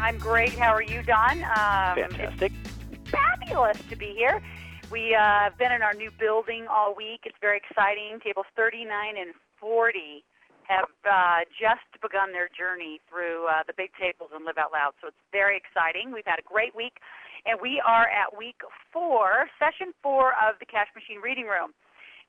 I'm great. How are you, Don? Um, Fantastic. Fabulous to be here. We uh, have been in our new building all week. It's very exciting. Tables 39 and 40 have uh, just begun their journey through uh, the big tables and Live Out Loud. So it's very exciting. We've had a great week, and we are at week four, session four of the Cash Machine Reading Room.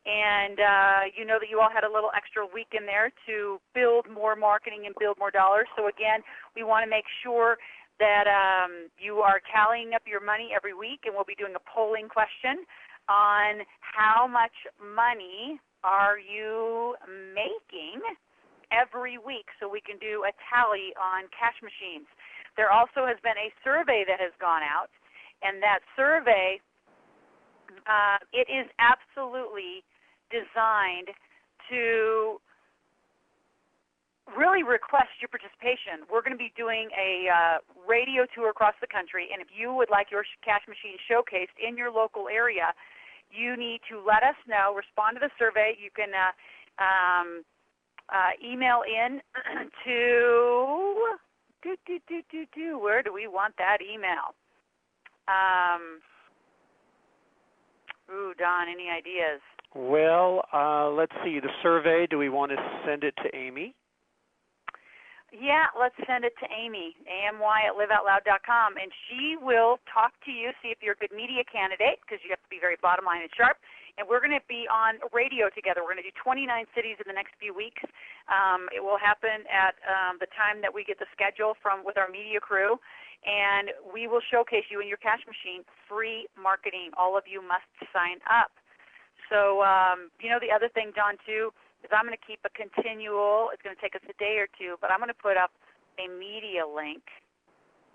And uh, you know that you all had a little extra week in there to build more marketing and build more dollars. So again, we want to make sure that um, you are tallying up your money every week, and we'll be doing a polling question on how much money are you making every week so we can do a tally on cash machines. There also has been a survey that has gone out, and that survey uh, it is absolutely designed to really request your participation. We're going to be doing a uh, radio tour across the country, and if you would like your cash machine showcased in your local area, you need to let us know. Respond to the survey. You can uh, um, uh, email in to do do do do do. Where do we want that email? Um, ooh, Don, any ideas? Well, uh, let's see. The survey, do we want to send it to Amy? Yeah, let's send it to Amy, AMY at liveoutloud.com, and she will talk to you, see if you're a good media candidate, because you have to be very bottom line and sharp. And we're going to be on radio together. We're going to do 29 cities in the next few weeks. Um, it will happen at um, the time that we get the schedule from with our media crew, and we will showcase you and your cash machine free marketing. All of you must sign up. So, um, you know, the other thing, John, too, is I'm going to keep a continual, it's going to take us a day or two, but I'm going to put up a media link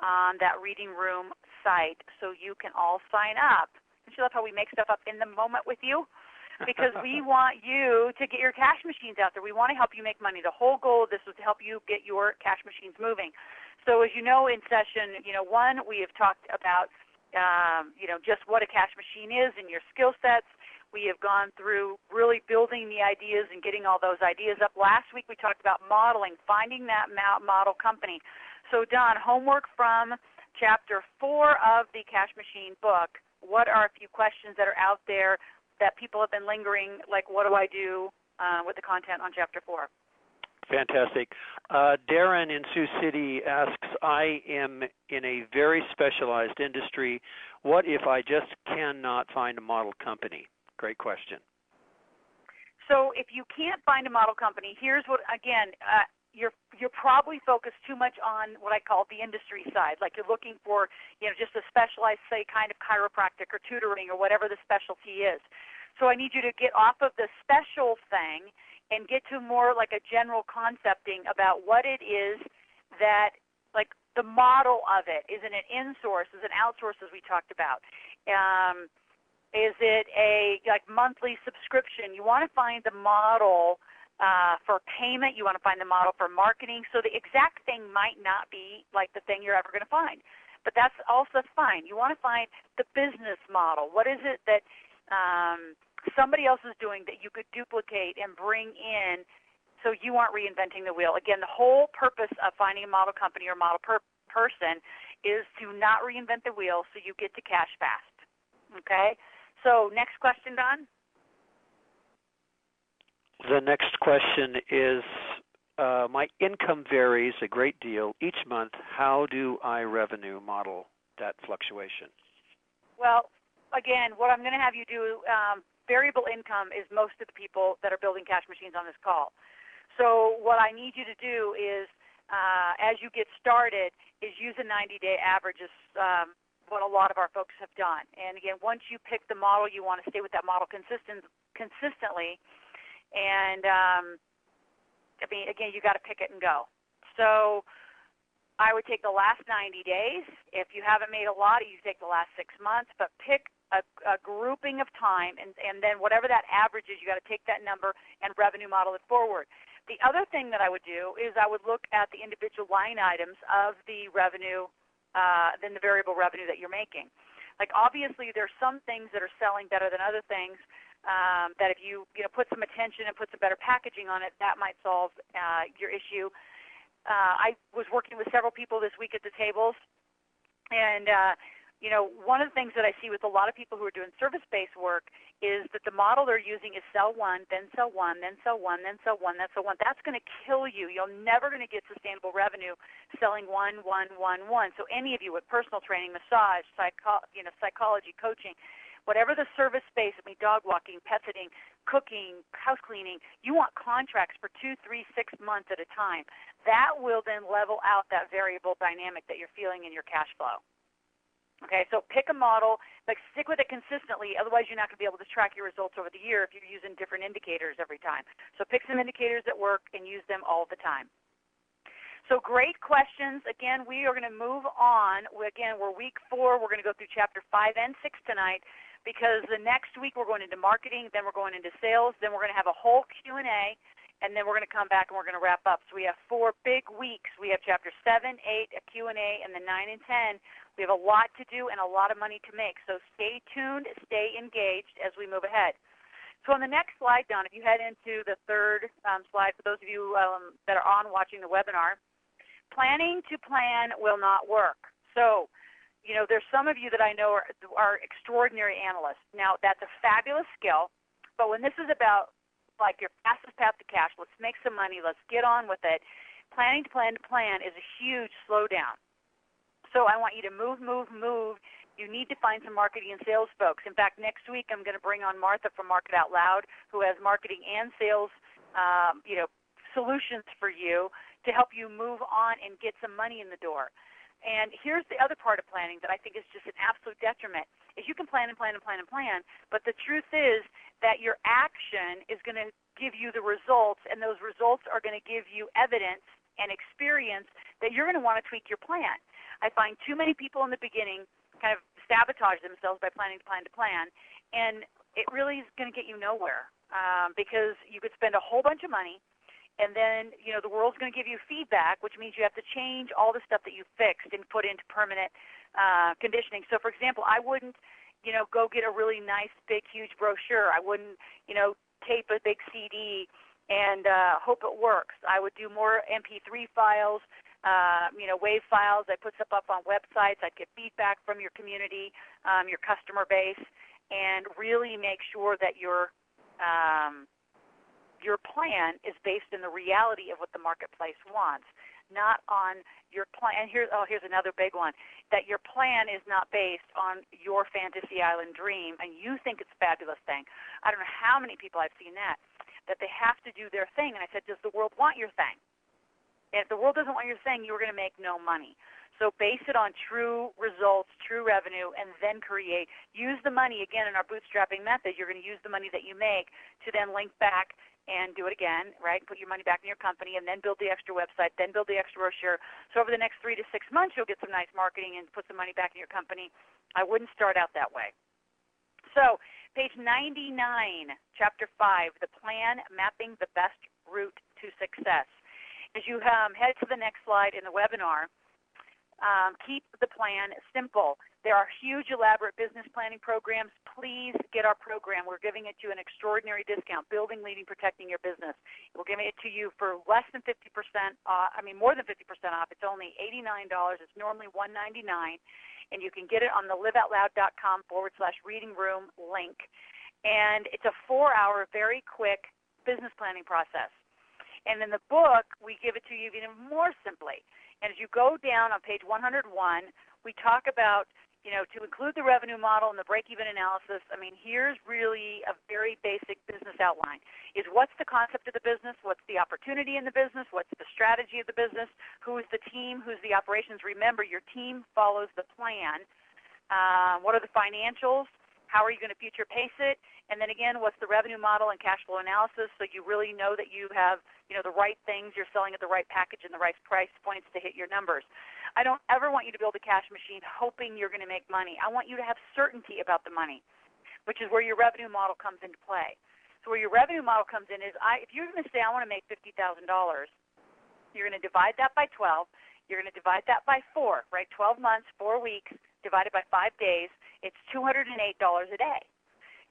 on that reading room site so you can all sign up. Don't you love how we make stuff up in the moment with you? Because we want you to get your cash machines out there. We want to help you make money. The whole goal of this was to help you get your cash machines moving. So as you know, in session, you know, one, we have talked about, um, you know, just what a cash machine is and your skill sets we have gone through really building the ideas and getting all those ideas up. Last week we talked about modeling, finding that model company. So, Don, homework from chapter four of the Cash Machine book. What are a few questions that are out there that people have been lingering, like what do I do uh, with the content on chapter four? Fantastic. Uh, Darren in Sioux City asks, I am in a very specialized industry. What if I just cannot find a model company? Great question. So if you can't find a model company, here's what again, uh, you're you're probably focused too much on what I call the industry side. Like you're looking for, you know, just a specialized say kind of chiropractic or tutoring or whatever the specialty is. So I need you to get off of the special thing and get to more like a general concepting about what it is that like the model of it. Is it an in source? Is it an outsource as we talked about? Um, is it a like monthly subscription? You want to find the model uh, for payment. You want to find the model for marketing. So the exact thing might not be like the thing you're ever going to find, but that's also fine. You want to find the business model. What is it that um, somebody else is doing that you could duplicate and bring in, so you aren't reinventing the wheel? Again, the whole purpose of finding a model company or model per- person is to not reinvent the wheel, so you get to cash fast. Okay. So, next question, Don. The next question is uh, My income varies a great deal each month. How do I revenue model that fluctuation? Well, again, what I'm going to have you do um, variable income is most of the people that are building cash machines on this call. So, what I need you to do is, uh, as you get started, is use a 90 day average as um, what a lot of our folks have done. And again, once you pick the model, you want to stay with that model consistent consistently. And um, I mean, again, you got to pick it and go. So I would take the last 90 days. If you haven't made a lot, you take the last six months, but pick a, a grouping of time, and, and then whatever that average is, you got to take that number and revenue model it forward. The other thing that I would do is I would look at the individual line items of the revenue, uh, then the variable revenue that you're making. Like obviously, there's some things that are selling better than other things. Um, that if you you know put some attention and put some better packaging on it, that might solve uh, your issue uh, I was working with several people this week at the tables, and uh, you know, one of the things that I see with a lot of people who are doing service-based work is that the model they're using is sell one, then sell one, then sell one, then sell one, then sell one. That's going to kill you. You're never going to get sustainable revenue selling one, one, one, one. So any of you with personal training, massage, psycho, you know, psychology, coaching, whatever the service space, I mean, dog walking, pet sitting, cooking, house cleaning, you want contracts for two, three, six months at a time that will then level out that variable dynamic that you're feeling in your cash flow. Okay, so pick a model, like stick with it consistently. Otherwise, you're not going to be able to track your results over the year if you're using different indicators every time. So pick some indicators that work and use them all the time. So great questions. Again, we are going to move on. Again, we're week four. We're going to go through chapter five and six tonight because the next week we're going into marketing, then we're going into sales, then we're going to have a whole Q and then we're going to come back and we're going to wrap up. So we have four big weeks. We have chapter 7, 8, a Q&A, and then 9 and 10. We have a lot to do and a lot of money to make. So stay tuned, stay engaged as we move ahead. So on the next slide, Don, if you head into the third um, slide, for those of you um, that are on watching the webinar, planning to plan will not work. So, you know, there's some of you that I know are, are extraordinary analysts. Now, that's a fabulous skill, but when this is about like your fastest path to cash. Let's make some money. Let's get on with it. Planning to plan to plan is a huge slowdown. So I want you to move, move, move. You need to find some marketing and sales folks. In fact, next week I'm going to bring on Martha from Market Out Loud, who has marketing and sales, um, you know, solutions for you to help you move on and get some money in the door. And here's the other part of planning that I think is just an absolute detriment: is you can plan and plan and plan and plan, but the truth is that your action is going to give you the results, and those results are going to give you evidence and experience that you're going to want to tweak your plan. I find too many people in the beginning kind of sabotage themselves by planning to plan to plan, and it really is going to get you nowhere um, because you could spend a whole bunch of money and then you know the world's going to give you feedback which means you have to change all the stuff that you fixed and put into permanent uh, conditioning so for example i wouldn't you know, go get a really nice, big, huge brochure. I wouldn't, you know, tape a big CD and uh, hope it works. I would do more MP3 files, uh, you know, WAV files. I put stuff up on websites. I'd get feedback from your community, um, your customer base, and really make sure that your um, your plan is based in the reality of what the marketplace wants not on your plan. Here, oh, here's another big one: that your plan is not based on your fantasy island dream, and you think it's a fabulous thing. I don't know how many people I've seen that that they have to do their thing, and I said, does the world want your thing? If the world doesn't want your thing, you're going to make no money. So base it on true results, true revenue, and then create. Use the money again in our bootstrapping method. You're going to use the money that you make to then link back and do it again, right? Put your money back in your company and then build the extra website, then build the extra brochure. So over the next three to six months, you'll get some nice marketing and put some money back in your company. I wouldn't start out that way. So page 99, chapter 5, the plan mapping the best route to success. As you um, head to the next slide in the webinar, um, keep the plan simple. There are huge, elaborate business planning programs. Please get our program. We're giving it to you an extraordinary discount, Building, Leading, Protecting Your Business. We're giving it to you for less than 50%, uh, I mean more than 50% off. It's only $89. It's normally 199 and you can get it on the liveoutloud.com forward slash reading room link. And it's a four hour, very quick business planning process. And in the book, we give it to you even more simply. And as you go down on page 101, we talk about you know, to include the revenue model and the break-even analysis, I mean, here's really a very basic business outline. Is what's the concept of the business? What's the opportunity in the business? What's the strategy of the business? Who is the team? Who's the operations? Remember, your team follows the plan. Uh, what are the financials? How are you going to future pace it? And then again, what's the revenue model and cash flow analysis so you really know that you have, you know, the right things, you're selling at the right package and the right price points to hit your numbers. I don't ever want you to build a cash machine hoping you're going to make money. I want you to have certainty about the money, which is where your revenue model comes into play. So where your revenue model comes in is I if you're going to say I want to make $50,000, you're going to divide that by 12 you're going to divide that by four, right? 12 months, four weeks, divided by five days. It's $208 a day.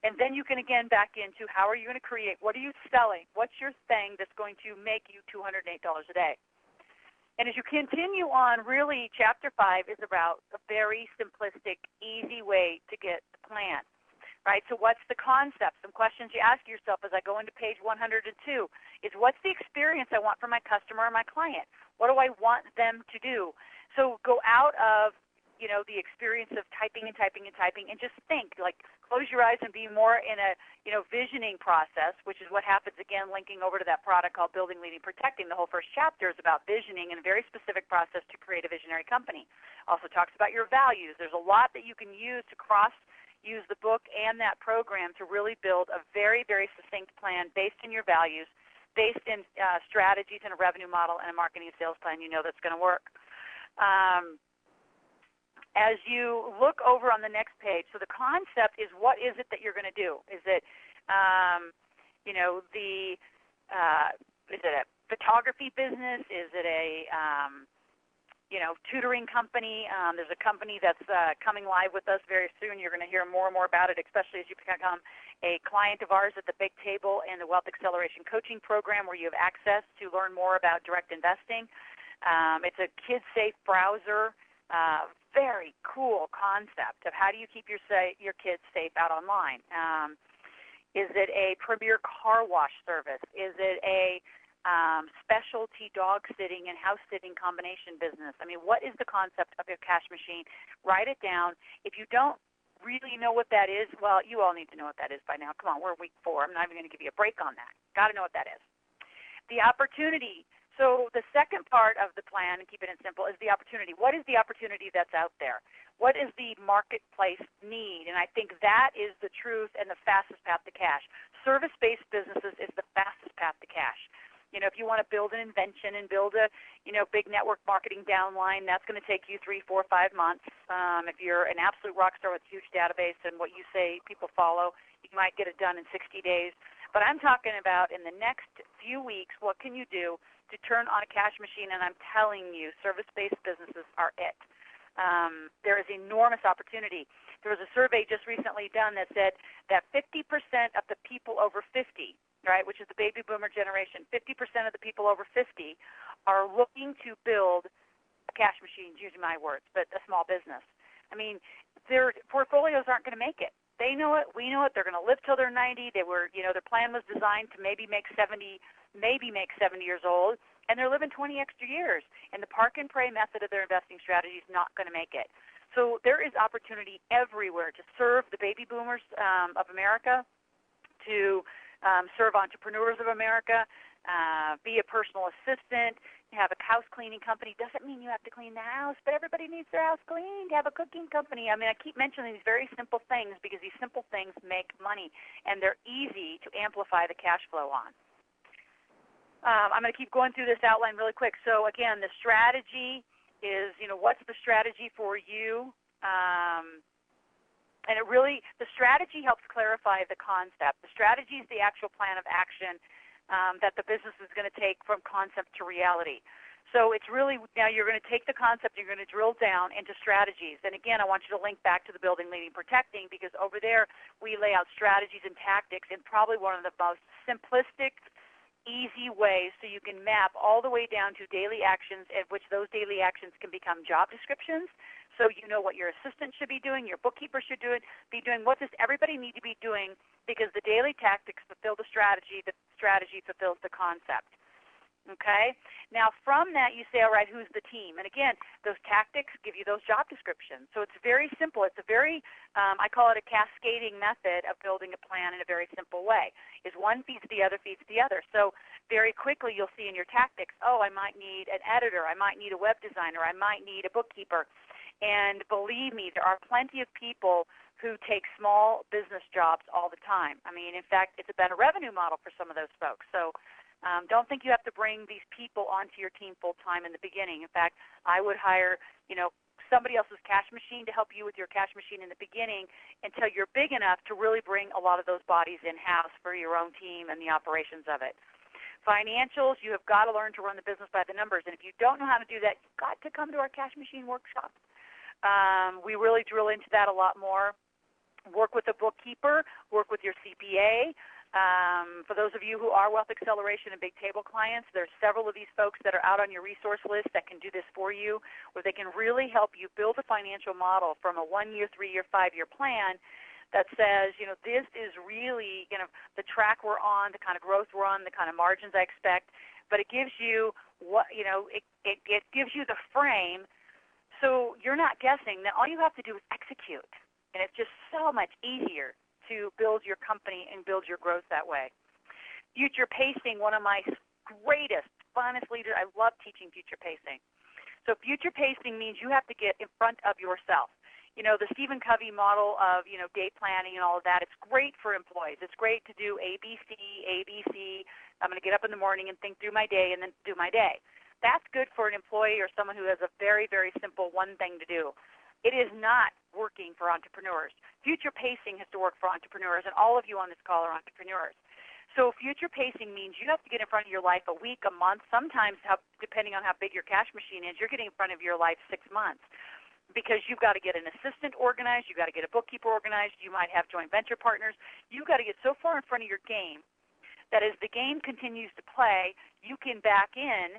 And then you can again back into how are you going to create? What are you selling? What's your thing that's going to make you $208 a day? And as you continue on, really, chapter five is about a very simplistic, easy way to get the plan. Right? So, what's the concept? Some questions you ask yourself as I go into page 102 is what's the experience I want for my customer or my client? What do I want them to do? So go out of you know the experience of typing and typing and typing and just think like close your eyes and be more in a you know visioning process which is what happens again linking over to that product called building leading protecting. The whole first chapter is about visioning and a very specific process to create a visionary company. Also talks about your values. There's a lot that you can use to cross use the book and that program to really build a very very succinct plan based in your values based in uh, strategies and a revenue model and a marketing and sales plan, you know that's going to work. Um, as you look over on the next page, so the concept is what is it that you're going to do? Is it, um, you know, the uh, is it a photography business? Is it a um, you know, tutoring company. Um, there's a company that's uh, coming live with us very soon. You're going to hear more and more about it, especially as you become a client of ours at the Big Table and the Wealth Acceleration Coaching Program, where you have access to learn more about direct investing. Um, it's a kid-safe browser. Very cool concept of how do you keep your say, your kids safe out online. Um, is it a premier car wash service? Is it a um, specialty dog sitting and house sitting combination business. I mean, what is the concept of your cash machine? Write it down. If you don't really know what that is, well, you all need to know what that is by now. Come on, we're week four. I'm not even going to give you a break on that. Got to know what that is. The opportunity. So the second part of the plan, and keep it simple, is the opportunity. What is the opportunity that's out there? What is the marketplace need? And I think that is the truth and the fastest path to cash. Service-based businesses is the fastest path to cash. You know, if you want to build an invention and build a, you know, big network marketing downline, that's going to take you three, four, five months. Um, if you're an absolute rock star with a huge database and what you say people follow, you might get it done in 60 days. But I'm talking about in the next few weeks, what can you do to turn on a cash machine? And I'm telling you, service-based businesses are it. Um, there is enormous opportunity. There was a survey just recently done that said that 50% of the people over 50 right, which is the baby boomer generation, 50% of the people over 50 are looking to build cash machines, using my words, but a small business. I mean, their portfolios aren't going to make it. They know it. We know it. They're going to live till they're 90. They were, you know, their plan was designed to maybe make 70, maybe make 70 years old, and they're living 20 extra years. And the park and pray method of their investing strategy is not going to make it. So there is opportunity everywhere to serve the baby boomers um, of America, to um, serve entrepreneurs of America, uh, be a personal assistant, have a house cleaning company. Doesn't mean you have to clean the house, but everybody needs their house cleaned. Have a cooking company. I mean, I keep mentioning these very simple things because these simple things make money, and they're easy to amplify the cash flow on. Um, I'm going to keep going through this outline really quick. So again, the strategy is, you know, what's the strategy for you? Um, and it really the strategy helps clarify the concept. The strategy is the actual plan of action um, that the business is going to take from concept to reality. So it's really now you're going to take the concept, you're going to drill down into strategies. And again, I want you to link back to the building, leading, protecting because over there we lay out strategies and tactics in probably one of the most simplistic, easy way so you can map all the way down to daily actions, at which those daily actions can become job descriptions so you know what your assistant should be doing, your bookkeeper should do it, be doing. What does everybody need to be doing? Because the daily tactics fulfill the strategy. The strategy fulfills the concept. Okay. Now from that you say, all right, who's the team? And again, those tactics give you those job descriptions. So it's very simple. It's a very, um, I call it a cascading method of building a plan in a very simple way. Is one feeds the other feeds the other. So very quickly you'll see in your tactics, oh, I might need an editor, I might need a web designer, I might need a bookkeeper. And believe me, there are plenty of people who take small business jobs all the time. I mean, in fact, it's a better revenue model for some of those folks. So um, don't think you have to bring these people onto your team full time in the beginning. In fact, I would hire, you know, somebody else's cash machine to help you with your cash machine in the beginning until you're big enough to really bring a lot of those bodies in house for your own team and the operations of it. Financials, you have got to learn to run the business by the numbers. And if you don't know how to do that, you've got to come to our cash machine workshop. Um, we really drill into that a lot more. Work with a bookkeeper, work with your CPA. Um, for those of you who are Wealth Acceleration and Big Table clients, there's several of these folks that are out on your resource list that can do this for you, where they can really help you build a financial model from a one-year, three-year, five-year plan that says, you know, this is really, you know, the track we're on, the kind of growth we're on, the kind of margins I expect. But it gives you what, you know, it, it, it gives you the frame so you're not guessing. That all you have to do is execute. And it's just so much easier to build your company and build your growth that way. Future pacing, one of my greatest, funnest leaders. I love teaching future pacing. So future pacing means you have to get in front of yourself. You know, the Stephen Covey model of, you know, day planning and all of that, it's great for employees. It's great to do ABC, ABC. I'm going to get up in the morning and think through my day and then do my day. That's good for an employee or someone who has a very, very simple one thing to do. It is not working for entrepreneurs. Future pacing has to work for entrepreneurs, and all of you on this call are entrepreneurs. So future pacing means you have to get in front of your life a week, a month, sometimes how, depending on how big your cash machine is, you're getting in front of your life six months because you've got to get an assistant organized, you've got to get a bookkeeper organized, you might have joint venture partners. You've got to get so far in front of your game that as the game continues to play, you can back in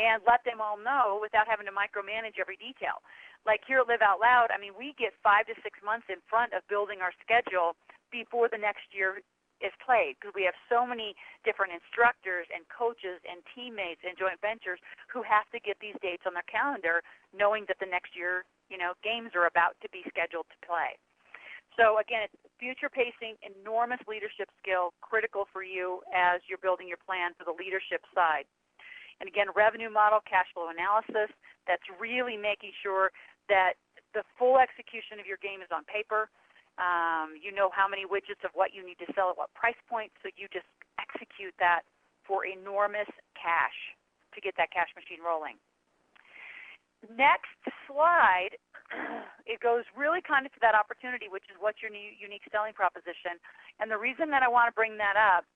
and let them all know without having to micromanage every detail like here at Live Out Loud, I mean, we get five to six months in front of building our schedule before the next year is played because we have so many different instructors and coaches and teammates and joint ventures who have to get these dates on their calendar knowing that the next year, you know, games are about to be scheduled to play. So again, it's future pacing, enormous leadership skill, critical for you as you're building your plan for the leadership side. And again, revenue model, cash flow analysis, that's really making sure that the full execution of your game is on paper. Um, you know how many widgets of what you need to sell at what price point, so you just execute that for enormous cash to get that cash machine rolling. Next slide, it goes really kind of to that opportunity, which is what's your new, unique selling proposition. And the reason that I want to bring that up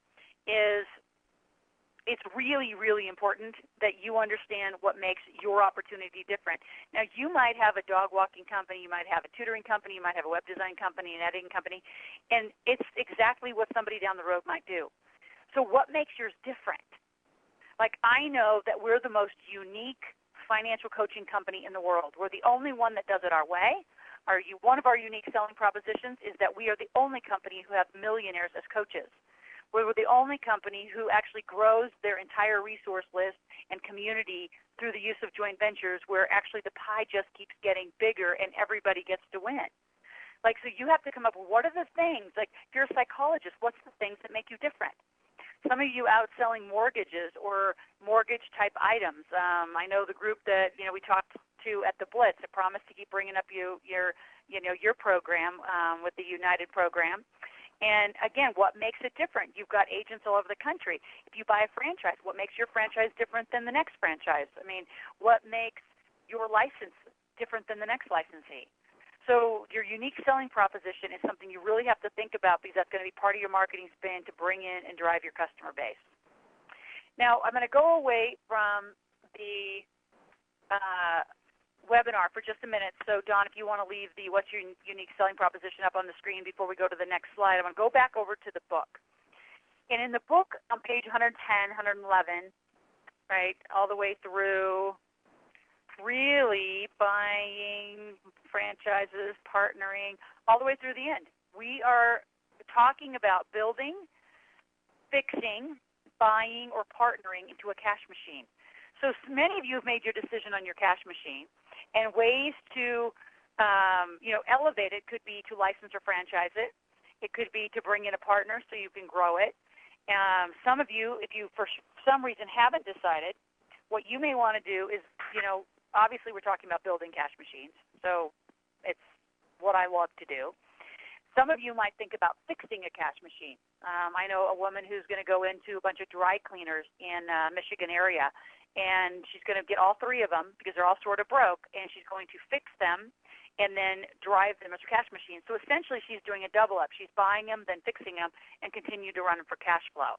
is it's really, really important that you understand what makes your opportunity different. Now, you might have a dog walking company, you might have a tutoring company, you might have a web design company, an editing company, and it's exactly what somebody down the road might do. So, what makes yours different? Like, I know that we're the most unique financial coaching company in the world. We're the only one that does it our way. Our, one of our unique selling propositions is that we are the only company who have millionaires as coaches. We're the only company who actually grows their entire resource list and community through the use of joint ventures where actually the pie just keeps getting bigger and everybody gets to win. Like, so you have to come up with what are the things, like, if you're a psychologist, what's the things that make you different? Some of you out selling mortgages or mortgage type items. Um, I know the group that, you know, we talked to at the Blitz. I promise to keep bringing up you, your, you know, your program um, with the United program. And again, what makes it different? You've got agents all over the country. If you buy a franchise, what makes your franchise different than the next franchise? I mean, what makes your license different than the next licensee? So your unique selling proposition is something you really have to think about because that's going to be part of your marketing spin to bring in and drive your customer base. Now I'm going to go away from the uh, webinar for just a minute. So, Don, if you want to leave the What's Your Unique Selling Proposition up on the screen before we go to the next slide, I'm going to go back over to the book. And in the book on page 110, 111, right, all the way through really buying franchises, partnering, all the way through the end. We are talking about building, fixing, buying, or partnering into a cash machine. So many of you have made your decision on your cash machine. And ways to um, you know elevate it could be to license or franchise it. It could be to bring in a partner so you can grow it. Um, some of you, if you for some reason haven't decided, what you may want to do is, you know, obviously we're talking about building cash machines, so it's what I love to do. Some of you might think about fixing a cash machine. Um, I know a woman who's going to go into a bunch of dry cleaners in uh, Michigan area, and she's going to get all three of them because they're all sort of broke, and she's going to fix them and then drive them as her cash machine. So essentially, she's doing a double up. She's buying them, then fixing them, and continue to run them for cash flow.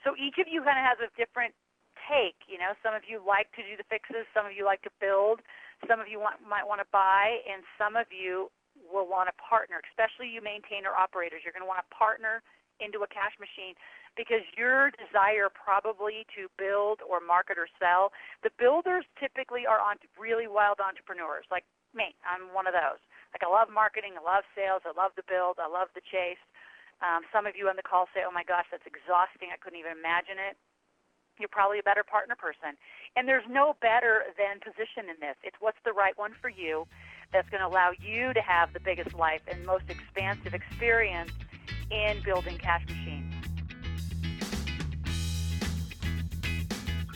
So each of you kind of has a different take. You know, some of you like to do the fixes, some of you like to build, some of you want, might want to buy, and some of you will want to partner, especially you maintainer operators. You're going to want to partner into a cash machine because your desire probably to build or market or sell. The builders typically are on really wild entrepreneurs, like me. I'm one of those. Like I love marketing, I love sales, I love the build, I love the chase. Um, some of you on the call say, "Oh my gosh, that's exhausting. I couldn't even imagine it." You're probably a better partner person. And there's no better than position in this. It's what's the right one for you that's going to allow you to have the biggest life and most expansive experience in building cash machines.